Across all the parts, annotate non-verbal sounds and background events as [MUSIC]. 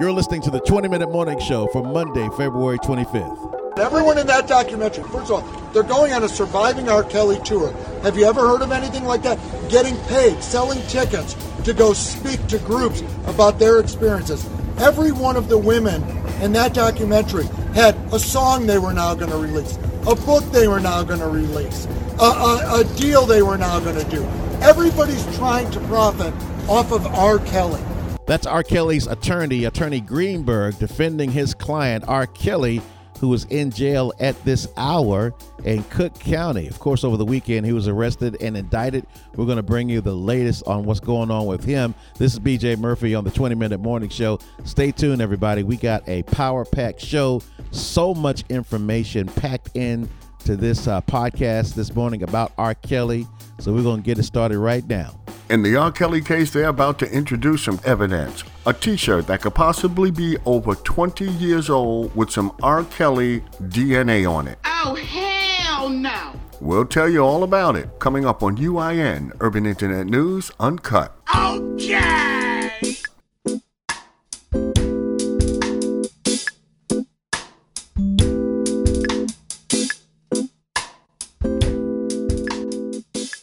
You're listening to the 20 Minute Morning Show for Monday, February 25th. Everyone in that documentary, first of all, they're going on a Surviving R. Kelly tour. Have you ever heard of anything like that? Getting paid, selling tickets to go speak to groups about their experiences. Every one of the women in that documentary had a song they were now going to release, a book they were now going to release, a, a, a deal they were now going to do. Everybody's trying to profit off of R. Kelly. That's R. Kelly's attorney, Attorney Greenberg, defending his client, R. Kelly, who is in jail at this hour in Cook County. Of course, over the weekend, he was arrested and indicted. We're going to bring you the latest on what's going on with him. This is BJ Murphy on the 20 Minute Morning Show. Stay tuned, everybody. We got a power packed show. So much information packed in to this uh, podcast this morning about R. Kelly. So we're going to get it started right now. In the R. Kelly case, they're about to introduce some evidence. A t shirt that could possibly be over 20 years old with some R. Kelly DNA on it. Oh, hell no! We'll tell you all about it coming up on UIN Urban Internet News Uncut. Okay!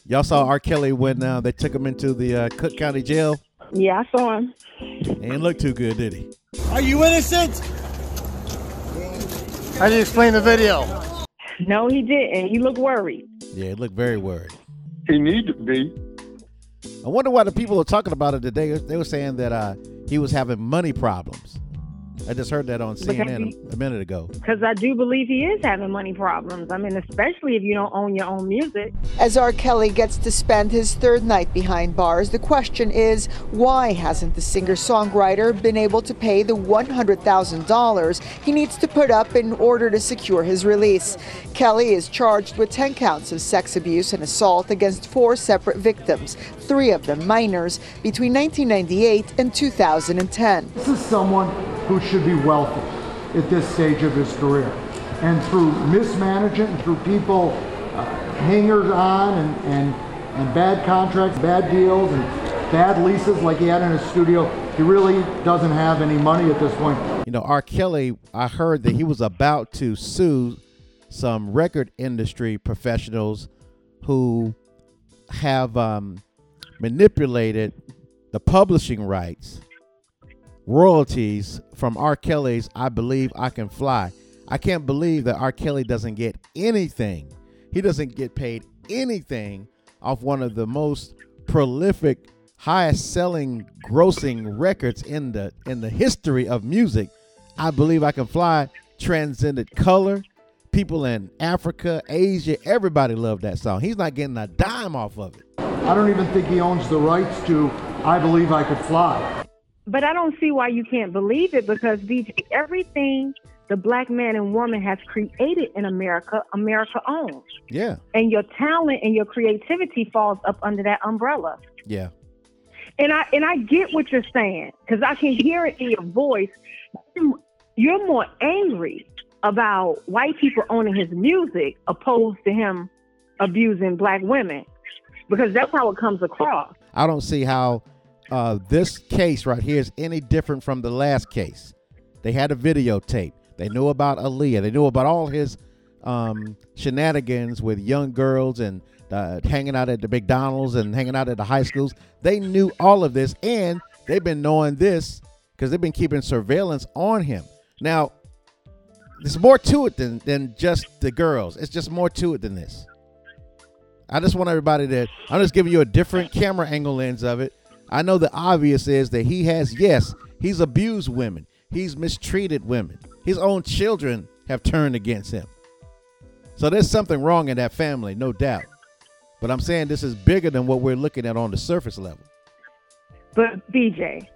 Y'all saw R. Kelly when uh, they took him into the uh, Cook County jail? Yeah, I saw him. He didn't look too good, did he? Are you innocent? How do you explain the video? No, he didn't. He looked worried. Yeah, he looked very worried. He need to be. I wonder why the people are talking about it today. They were saying that uh, he was having money problems. I just heard that on CNN a, a minute ago. Because I do believe he is having money problems. I mean, especially if you don't own your own music. As R. Kelly gets to spend his third night behind bars, the question is why hasn't the singer songwriter been able to pay the $100,000 he needs to put up in order to secure his release? Kelly is charged with 10 counts of sex abuse and assault against four separate victims, three of them minors, between 1998 and 2010. This is someone who should be wealthy at this stage of his career. And through mismanagement and through people uh, hangers on and, and, and bad contracts, bad deals, and bad leases like he had in his studio, he really doesn't have any money at this point. You know, R. Kelly, I heard that he was about to sue some record industry professionals who have um, manipulated the publishing rights royalties from R. Kelly's I Believe I Can Fly. I can't believe that R. Kelly doesn't get anything. He doesn't get paid anything off one of the most prolific, highest selling grossing records in the in the history of music. I Believe I Can Fly transcended color. People in Africa, Asia, everybody loved that song. He's not getting a dime off of it. I don't even think he owns the rights to I Believe I Could Fly. But I don't see why you can't believe it because BJ, everything the black man and woman has created in America, America owns. Yeah. And your talent and your creativity falls up under that umbrella. Yeah. And I and I get what you're saying because I can hear it in your voice. You're more angry about white people owning his music opposed to him abusing black women because that's how it comes across. I don't see how uh, this case right here is any different from the last case. They had a videotape. They knew about Aaliyah. They knew about all his um, shenanigans with young girls and uh, hanging out at the McDonald's and hanging out at the high schools. They knew all of this, and they've been knowing this because they've been keeping surveillance on him. Now, there's more to it than than just the girls. It's just more to it than this. I just want everybody to. I'm just giving you a different camera angle lens of it. I know the obvious is that he has, yes, he's abused women, he's mistreated women. His own children have turned against him. So there's something wrong in that family, no doubt. But I'm saying this is bigger than what we're looking at on the surface level. But BJ,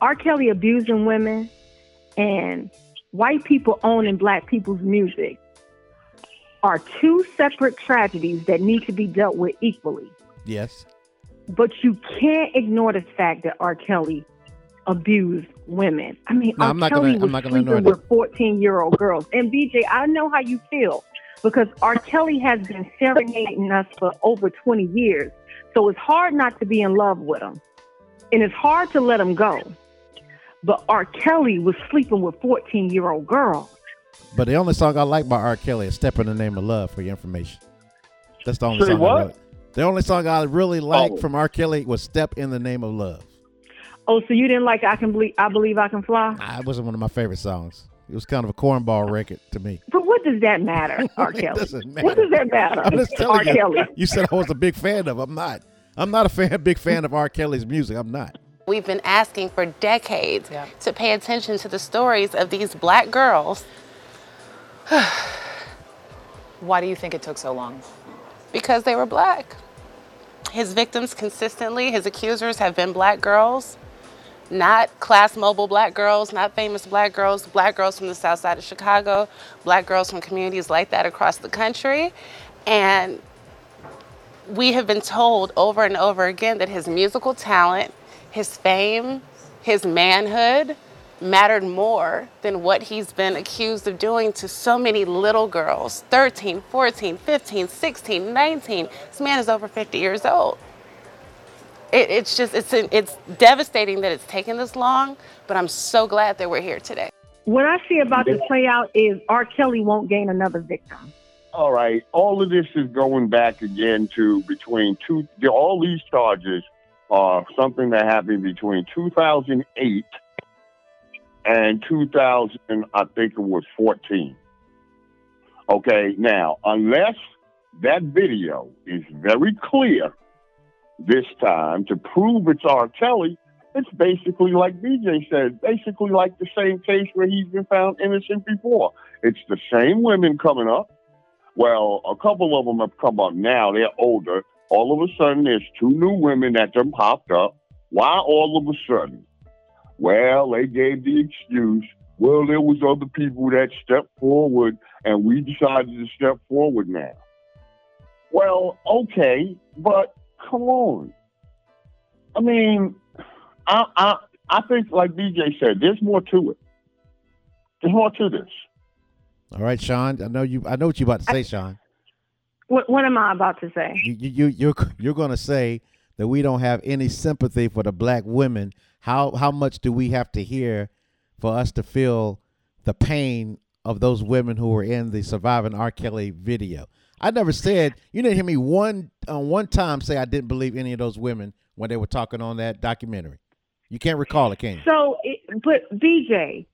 R. Kelly abusing women and white people owning black people's music are two separate tragedies that need to be dealt with equally. Yes. But you can't ignore the fact that R. Kelly abused women. I mean, No, R. I'm not Kelly gonna- I'm was not gonna ignore sleeping with 14 year old girls. And BJ, I know how you feel because R. Kelly has been serenading us for over 20 years. So it's hard not to be in love with him. And it's hard to let him go. but R. Kelly was sleeping with 14 year old girls. But the only song I like by R. Kelly is "Step in the Name of Love." For your information, that's the only Say song. I what? really, the only song I really like Oh. from R. Kelly was "Step in the Name of Love." Oh, so you didn't like I can believe I believe I can fly? It wasn't one of my favorite songs. It was kind of a cornball oh. record to me. But what does that matter, [LAUGHS] R. It Kelly? doesn't What does that matter? I'm just telling R. you. Kelly. You said I was a big fan of. I'm not. I'm not a fan, [LAUGHS] big fan of R. Kelly's music. I'm not. We've been asking for decades to pay attention to the stories of these black girls [SIGHS] Why do you think it took so long? because they were black. His victims consistently, his accusers have been black girls, not class mobile black girls, not famous black girls, black girls from the south side of Chicago, black girls from communities like that across the country. And we have been told over and over again that his musical talent, his fame, his manhood mattered more than what he's been accused of doing to so many little girls 13, 14, 15, 16, 19. This man is over 50 years old. It, it's just, it's, it's devastating that it's taken this long, but I'm so glad that we're here today. What I see about to play out is R. Kelly won't gain another victim. All right. All of this is going back again to between two. All these charges are something that happened between 2008 and 2000. I think it was 14. Okay. Now, unless that video is very clear this time to prove it's R. Kelly, it's basically like BJ said, basically like the same case where he's been found innocent before. It's the same women coming up. Well, a couple of them have come up now. They're older. All of a sudden, there's two new women that done popped up. Why all of a sudden? Well, they gave the excuse. Well, there was other people that stepped forward, and we decided to step forward now. Well, okay, but come on. I mean, I I I think like BJ said, there's more to it. There's more to this. All right, Sean. I know you. I know what you about to say, Sean. What, what am I about to say? You, you, you you're you're going to say that we don't have any sympathy for the black women. How how much do we have to hear for us to feel the pain of those women who were in the surviving R. Kelly video? I never said you didn't hear me one uh, one time say I didn't believe any of those women when they were talking on that documentary. You can't recall it, can you? So, it, but BJ,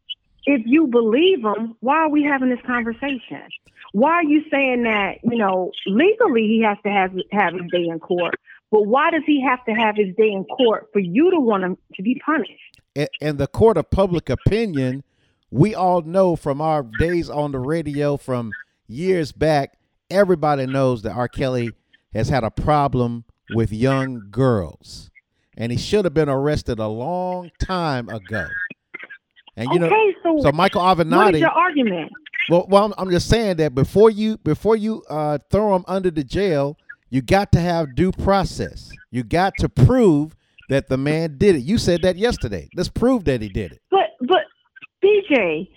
if you believe him, why are we having this conversation? Why are you saying that? You know, legally he has to have have his day in court, but why does he have to have his day in court for you to want him to be punished? in, in the court of public opinion, we all know from our days on the radio from years back, everybody knows that R. Kelly has had a problem with young girls. And he should have been arrested a long time ago. And you okay, know, so so Michael what is Avenatti. your argument? Well, well, I'm, I'm just saying that before you before you uh, throw him under the jail, you got to have due process. You got to prove that the man did it. You said that yesterday. Let's prove that he did it. But but BJ,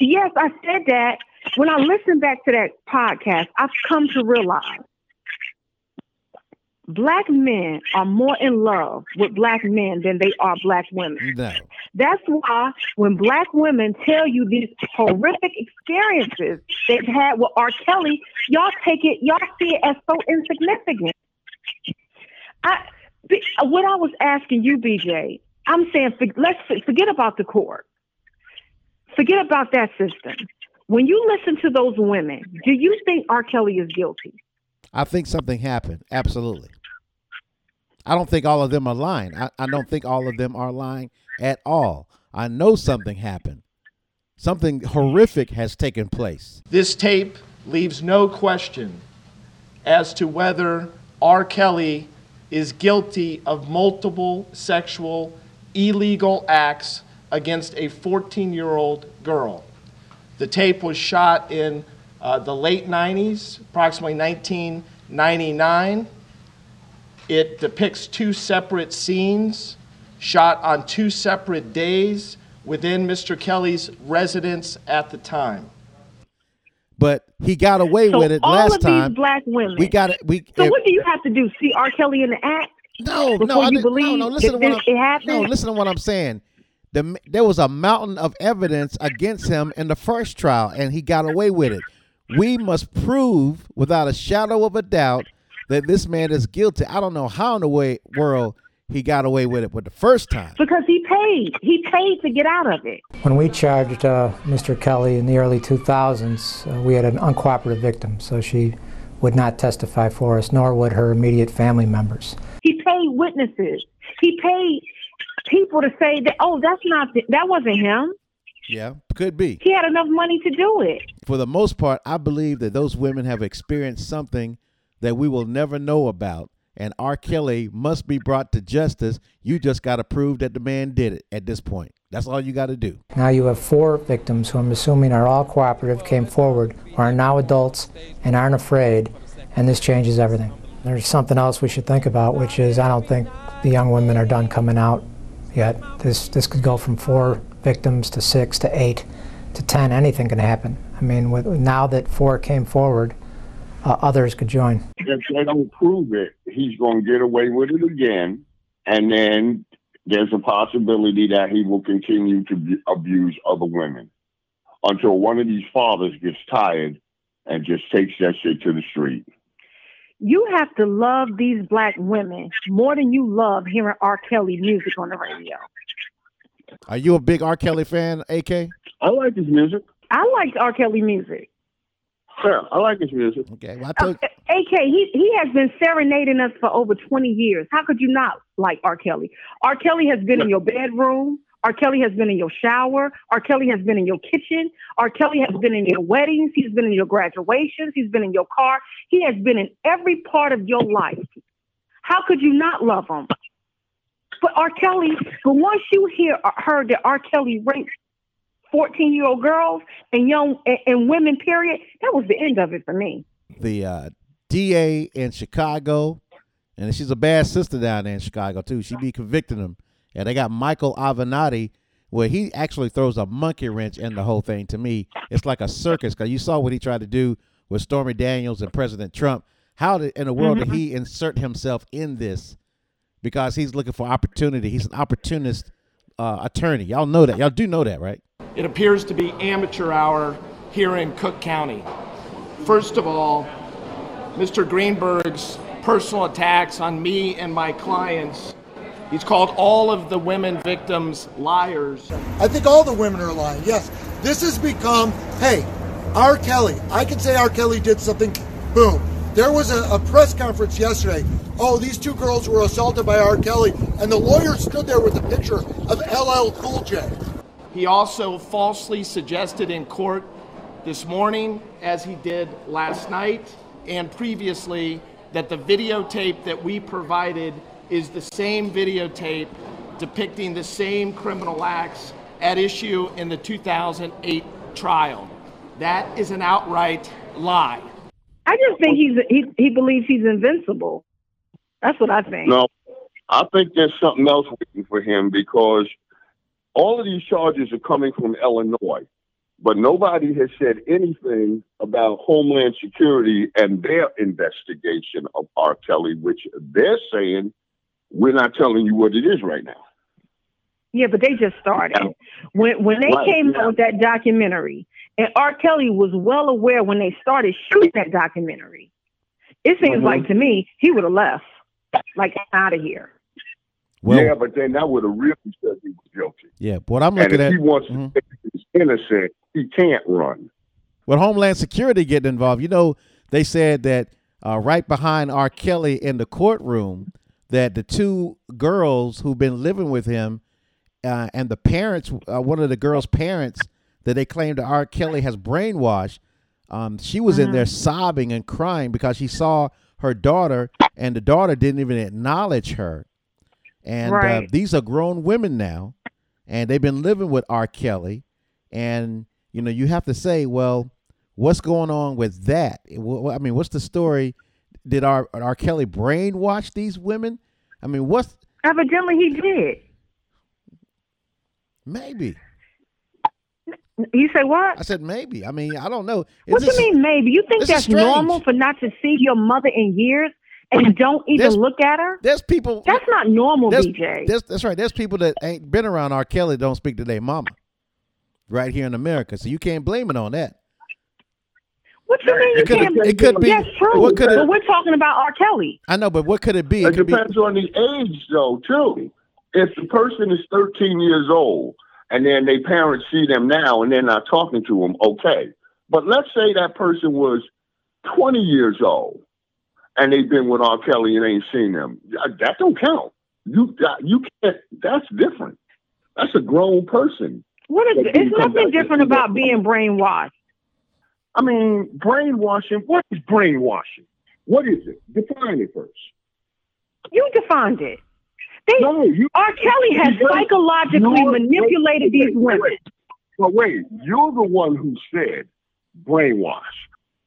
yes, I said that. When I listen back to that podcast, I've come to realize black men are more in love with black men than they are black women. No. That's why when black women tell you these horrific experiences they've had with R. Kelly, y'all take it, y'all see it as so insignificant. I, what I was asking you, BJ, I'm saying for, let's forget about the court. Forget about that system. When you listen to those women, do you think R. Kelly is guilty? I think something happened. Absolutely. I don't think all of them are lying. I, I don't think all of them are lying at all. I know something happened. Something horrific has taken place. This tape leaves no question as to whether R. Kelly is guilty of multiple sexual illegal acts against a 14 year old girl. The tape was shot in uh, the late 90s, approximately 1999. It depicts two separate scenes shot on two separate days within Mr. Kelly's residence at the time. But he got away So with it all last of time. these black women. We got it. We So if- what do you have to do? See R. Kelly in the act? no, before no, I you didn't- believe no, no. Listen to what I'm, it happened? No, listen to what I'm saying. the, there was a mountain of evidence against him in the first trial, and he got away with it. We must prove without a shadow of a doubt that this man is guilty. I don't know how in the way world he got away with it, but the first time. Because he paid. He paid to get out of it. When we charged uh, Mr. Kelly in the early 2000s, uh, we had an uncooperative victim, so she would not testify for us, nor would her immediate family members. He paid witnesses. He paid people to say that, oh, that's not, th- that wasn't him. Yeah, could be. He had enough money to do it. For the most part, I believe that those women have experienced something that we will never know about. And R. Kelly must be brought to justice. You just got to prove that the man did it at this point. That's all you got to do. Now you have four victims who I'm assuming are all cooperative, came forward, are now adults and aren't afraid, and this changes everything. There's something else we should think about, which is I don't think the young women are done coming out yet. This this could go from four victims to six to eight to ten. Anything can happen. I mean, with, now that four came forward, uh, others could join. If they don't prove it, he's going to get away with it again, and then there's a possibility that he will continue to be, abuse other women until one of these fathers gets tired and just takes that shit to the street. You have to love these black women more than you love hearing R. Kelly music on the radio. Are you a big R. Kelly fan, AK? I like his music. I like R. Kelly music. Yeah, I like his music. Okay, well, I told Uh, AK, he he has been serenading us for over 20 years. How could you not like R. Kelly? R. Kelly has been in your bedroom. R. Kelly has been in your shower. R. Kelly has been in your kitchen. R. Kelly has been in your weddings. He's been in your graduations. He's been in your car. He has been in every part of your life. How could you not love him? But R. Kelly, but once you hear heard that R. Kelly raped 14 year old girls and young and, and women, period, that was the end of it for me. the uh, DA in Chicago, and she's a bad sister down there in Chicago too. She be convicting them. and they got Michael Avenatti, where he actually throws a monkey wrench in the whole thing. To me, it's like a circus because you saw what he tried to do with Stormy Daniels and President Trump. How did, in the world did he insert himself in this? Because he's looking for opportunity. He's an opportunist uh, attorney. Y'all know that. Y'all do know that, right? It appears to be amateur hour here in Cook County. First of all, Mr. Greenberg's personal attacks on me and my clients. He's called all of the women victims liars. I think all the women are lying. Yes, this has become, hey, R. Kelly. I can say R. Kelly did something. Boom. There was a, a press conference yesterday. Oh, these two girls were assaulted by R. Kelly, and the lawyer stood there with a picture of LL Cool J. He also falsely suggested in court this morning, as he did last night and previously, that the videotape that we provided is the same videotape depicting the same criminal acts at issue in the 2008 trial. That is an outright lie. I just think he's he he believes he's invincible. That's what I think. No, I think there's something else waiting for him because all of these charges are coming from Illinois, but nobody has said anything about Homeland Security and their investigation of R. Kelly, which they're saying we're not telling you what it is right now. Yeah, but they just started. When when they Right, came yeah. out with that documentary, and R. Kelly was well aware when they started shooting that documentary. It seems Mhm. like to me he would have left, like out of here. Well- yeah, but then that would have really said he was guilty. Yeah. What I'm looking And looking if at. he wants Mhm. to say he's innocent, he can't run. with Homeland Security getting involved, you know, they said that uh, right behind R. Kelly in the courtroom, that the two girls who've been living with him uh, and the parents, uh, one of the girls' parents that they claim that R. Kelly has brainwashed, um, she was in there sobbing and crying because she saw her daughter, and the daughter didn't even acknowledge her. And uh, these are grown women now, and they've been living with R. Kelly. And you know, you have to say, well, what's going on with that? I mean, what's the story? Did R. R. Kelly brainwash these women? I mean, what's Evidently, he did. maybe? You say what? I said maybe. I mean, I don't know. What do you mean, maybe? You think that's strange. normal for not to see your mother in years and don't even There's- look at her. There's people. That's not normal, There's, BJ. there's- that's right. There's people that ain't been around R. Kelly don't speak to their mama, right here in America. So you can't blame it on that. What you mean It could- can't? it could be- That's true. what could it- but we're talking about R. Kelly. I know, but what could it be? It could be- depends on the age, though, too. If the person is 13 years old and then their parents see them now and they're not talking to them, okay. But let's say that person was 20 years old and they've been with R. Kelly and ain't seen them. Uh, That don't count. You got- you can't. That's different. That's a grown person. What is? It's nothing different about being brainwashed. I mean, brainwashing. What is brainwashing? What is it? Define it first. You defined it. They, No, you. R. Kelly has psychologically manipulated wait, these women. wait. But wait, you're the one who said brainwash.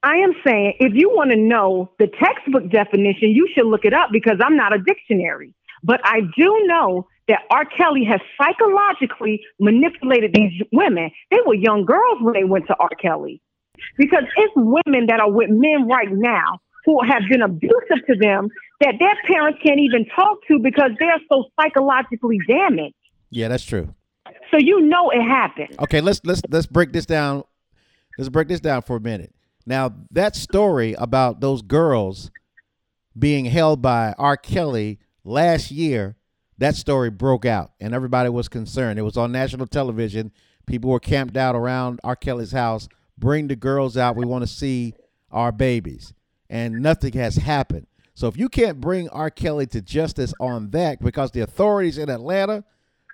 I am saying if you want to know the textbook definition, you should look it up because I'm not a dictionary. But I do know that R. Kelly has psychologically manipulated these women. They were young girls when they went to R. Kelly. Because it's women that are with men right now who have been abusive to them that their parents can't even talk to because they're so psychologically damaged. yeah, that's true. So you know it happened. Okay, let's let's let's break this down. Let's break this down for a minute. Now, that story about those girls being held by R. Kelly last year, that story broke out and everybody was concerned. It was on national television. People were camped out around R. Kelly's house. Bring the girls out. We want to see our babies. And nothing has happened. So if you can't bring R. Kelly to justice on that, because the authorities in Atlanta,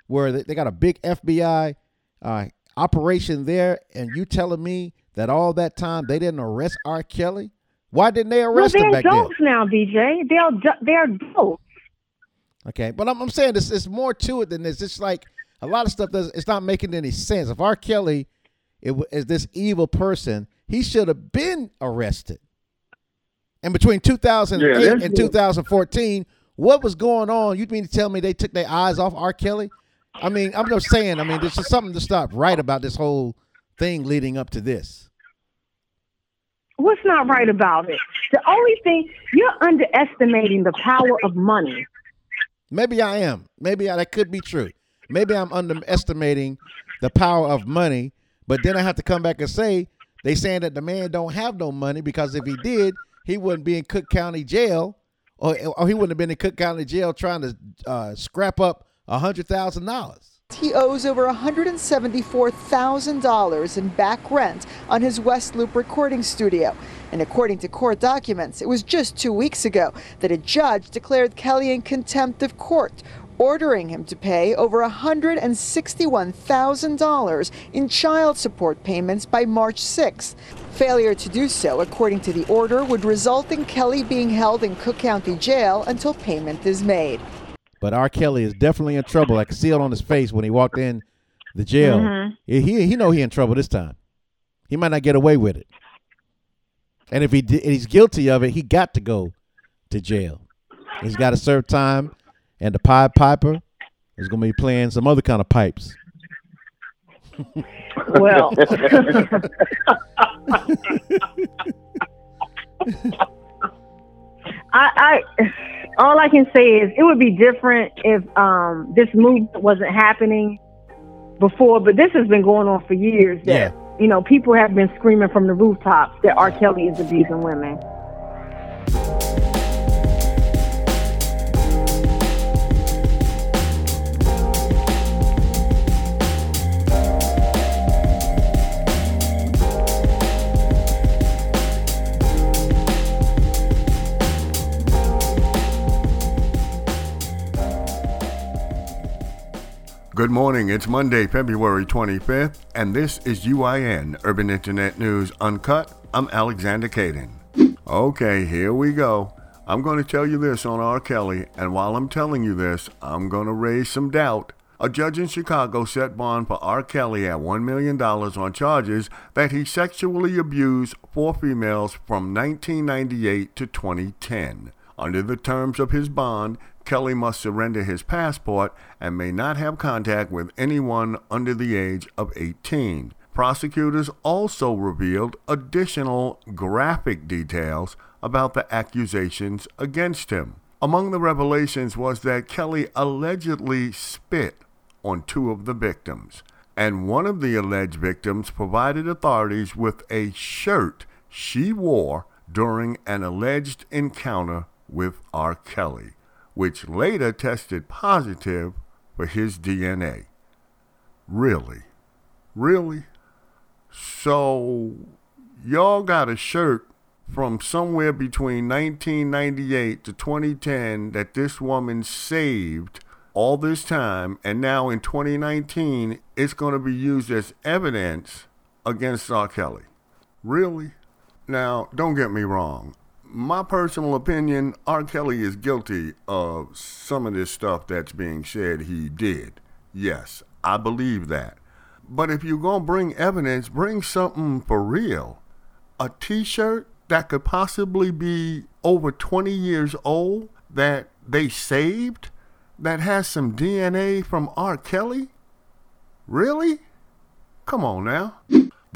where they, got a big FBI uh, operation there, and you telling me that all that time they didn't arrest R. Kelly? Why didn't they Well, arrest him they're back then? adults now, BJ. They're they're adults. Okay, but I'm, I'm saying this. It's more to it than this. It's like a lot of stuff does. It's not making any sense. If R. Kelly it, w- is this evil person, he should have been arrested. And between 2008 Yeah, and what- 2014, what was going on? You mean to tell me they took their eyes off R. Kelly? I mean, I'm just saying. I mean, there's just something to stop right about this whole thing leading up to this. What's not right about it? The only thing you're underestimating the power of money. Maybe I am. Maybe I, that could be true. Maybe I'm underestimating the power of money. But then I have to come back and say they saying that the man don't have no money because if he did, he wouldn't be in Cook County Jail, or, or he wouldn't have been in Cook County Jail trying to uh, scrap up a hundred thousand dollars. He owes over $174,000 in back rent on his West Loop recording studio. And according to court documents, it was just two weeks ago that a judge declared Kelly in contempt of court, ordering him to pay over $161,000 in child support payments by March 6th. Failure to do so, according to the order, would result in Kelly being held in Cook County Jail until payment is made. But R. Kelly is definitely in trouble. I could see it on his face when he walked in the jail. Mhm. He he know he in trouble this time. He might not get away with it. And if he di- if he's guilty of it, he got to go to jail. He's got to serve time, and the Pied Piper is going to be playing some other kind of pipes. Well, [LAUGHS] I, I all I can say is it would be different if um, this movement wasn't happening before, but this has been going on for years. That Yeah. you know, people have been screaming from the rooftops that R. Kelly is abusing women. Good morning. It's Monday, February 25th, and this is UIN Urban Internet News Uncut. I'm Alexander Caden. Okay, here we go. I'm going to tell you this on R. Kelly, and while I'm telling you this, I'm going to raise some doubt. A judge in Chicago set bond for R. Kelly at $1 million on charges that he sexually abused four females from 1998 to 2010. Under the terms of his bond, Kelly must surrender his passport and may not have contact with anyone under the age of 18. prosecutors also revealed additional graphic details about the accusations against him. Among the revelations was that Kelly allegedly spit on two of the victims, and one of the alleged victims provided authorities with a shirt she wore during an alleged encounter with R. Kelly, which later tested positive for his DNA. Really? Really? So, y'all got a shirt from somewhere between 1998 to 2010 that this woman saved all this time, and now in 2019, it's going to be used as evidence against R. Kelly. Really? Now, don't get me wrong. My personal opinion, R. Kelly is guilty of some of this stuff that's being said he did. Yes, I believe that. But if you're going to bring evidence, bring something for real. A t shirt that could possibly be over 20 years old that they saved that has some DNA from R. Kelly? Really? Come on now.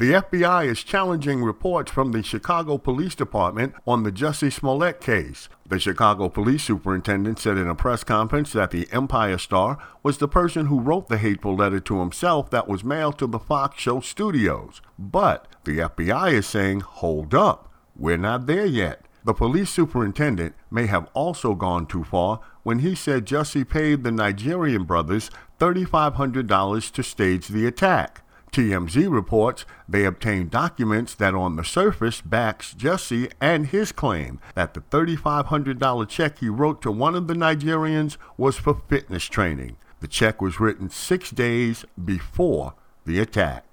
The FBI is challenging reports from the Chicago Police Department on the Jussie Smollett case. The Chicago Police Superintendent said in a press conference that the Empire Star was the person who wrote the hateful letter to himself that was mailed to the Fox show studios. But the FBI is saying, hold up, we're not there yet. The police superintendent may have also gone too far when he said Jussie paid the Nigerian brothers $3,500 to stage the attack. TMZ reports they obtained documents that on the surface backs Jussie and his claim that the $3,500 check he wrote to one of the Nigerians was for fitness training. The check was written six days before the attack.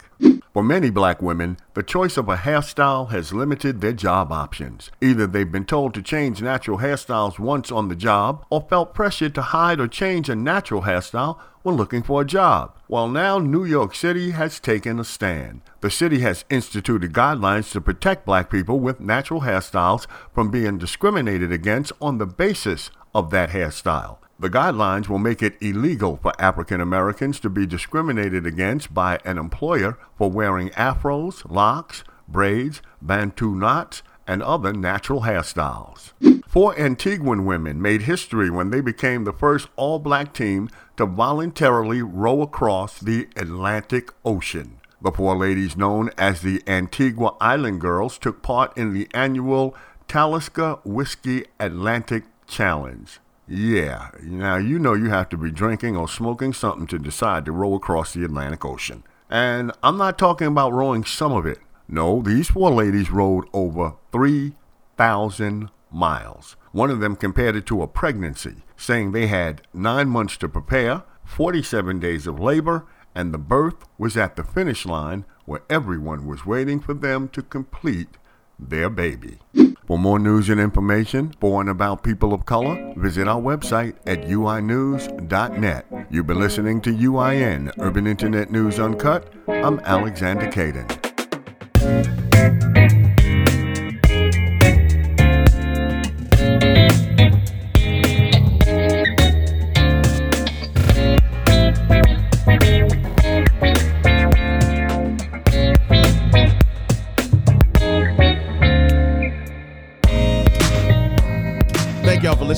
For many black women, the choice of a hairstyle has limited their job options. Either they've been told to change natural hairstyles once on the job, or felt pressured to hide or change a natural hairstyle when looking for a job. Well, now New York City has taken a stand. The city has instituted guidelines to protect black people with natural hairstyles from being discriminated against on the basis of that hairstyle. The guidelines will make it illegal for African Americans to be discriminated against by an employer for wearing afros, locks, braids, bantu knots, and other natural hairstyles. Four Antiguan women made history when they became the first all black team to voluntarily row across the Atlantic Ocean. The four ladies, known as the Antigua Island Girls, took part in the annual Talisker Whisky Atlantic Challenge. Yeah, now you know you have to be drinking or smoking something to decide to row across the Atlantic Ocean. And I'm not talking about rowing some of it. No, these four ladies rowed over 3,000 miles. One of them compared it to a pregnancy, saying they had nine months to prepare, 47 days of labor, and the birth was at the finish line where everyone was waiting for them to complete their baby. For more news and information for and about people of color, visit our website at uinews.net. You've been listening to UIN, Urban Internet News Uncut. I'm Alexander Caden.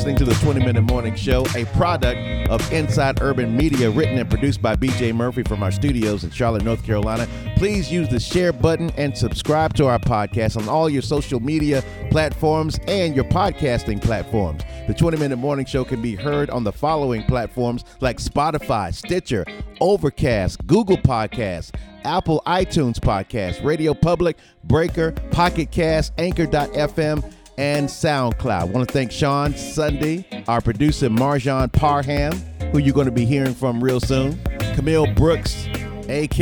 Listening to the 20 Minute Morning Show, a product of Inside Urban Media, written and produced by BJ Murphy from our studios in Charlotte, North Carolina. Please use the share button and subscribe to our podcast on all your social media platforms and your podcasting platforms. The 20 Minute Morning Show can be heard on the following platforms like Spotify, Stitcher, Overcast, Google Podcasts, Apple iTunes Podcast, Radio Public, Breaker, Pocket Cast, Anchor.fm, and SoundCloud. I want to thank Sean Sunday, our producer Marjan Parham, who you're going to be hearing from real soon, Camille Brooks, AK,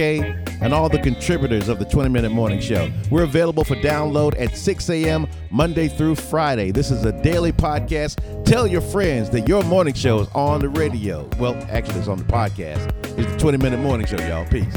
and all the contributors of the 20 Minute Morning Show. We're available for download at 6 a.m. Monday through Friday. This is a daily podcast. Tell your friends that your morning show is on the radio. Well, actually, it's on the podcast. It's the 20 Minute Morning Show, y'all. Peace.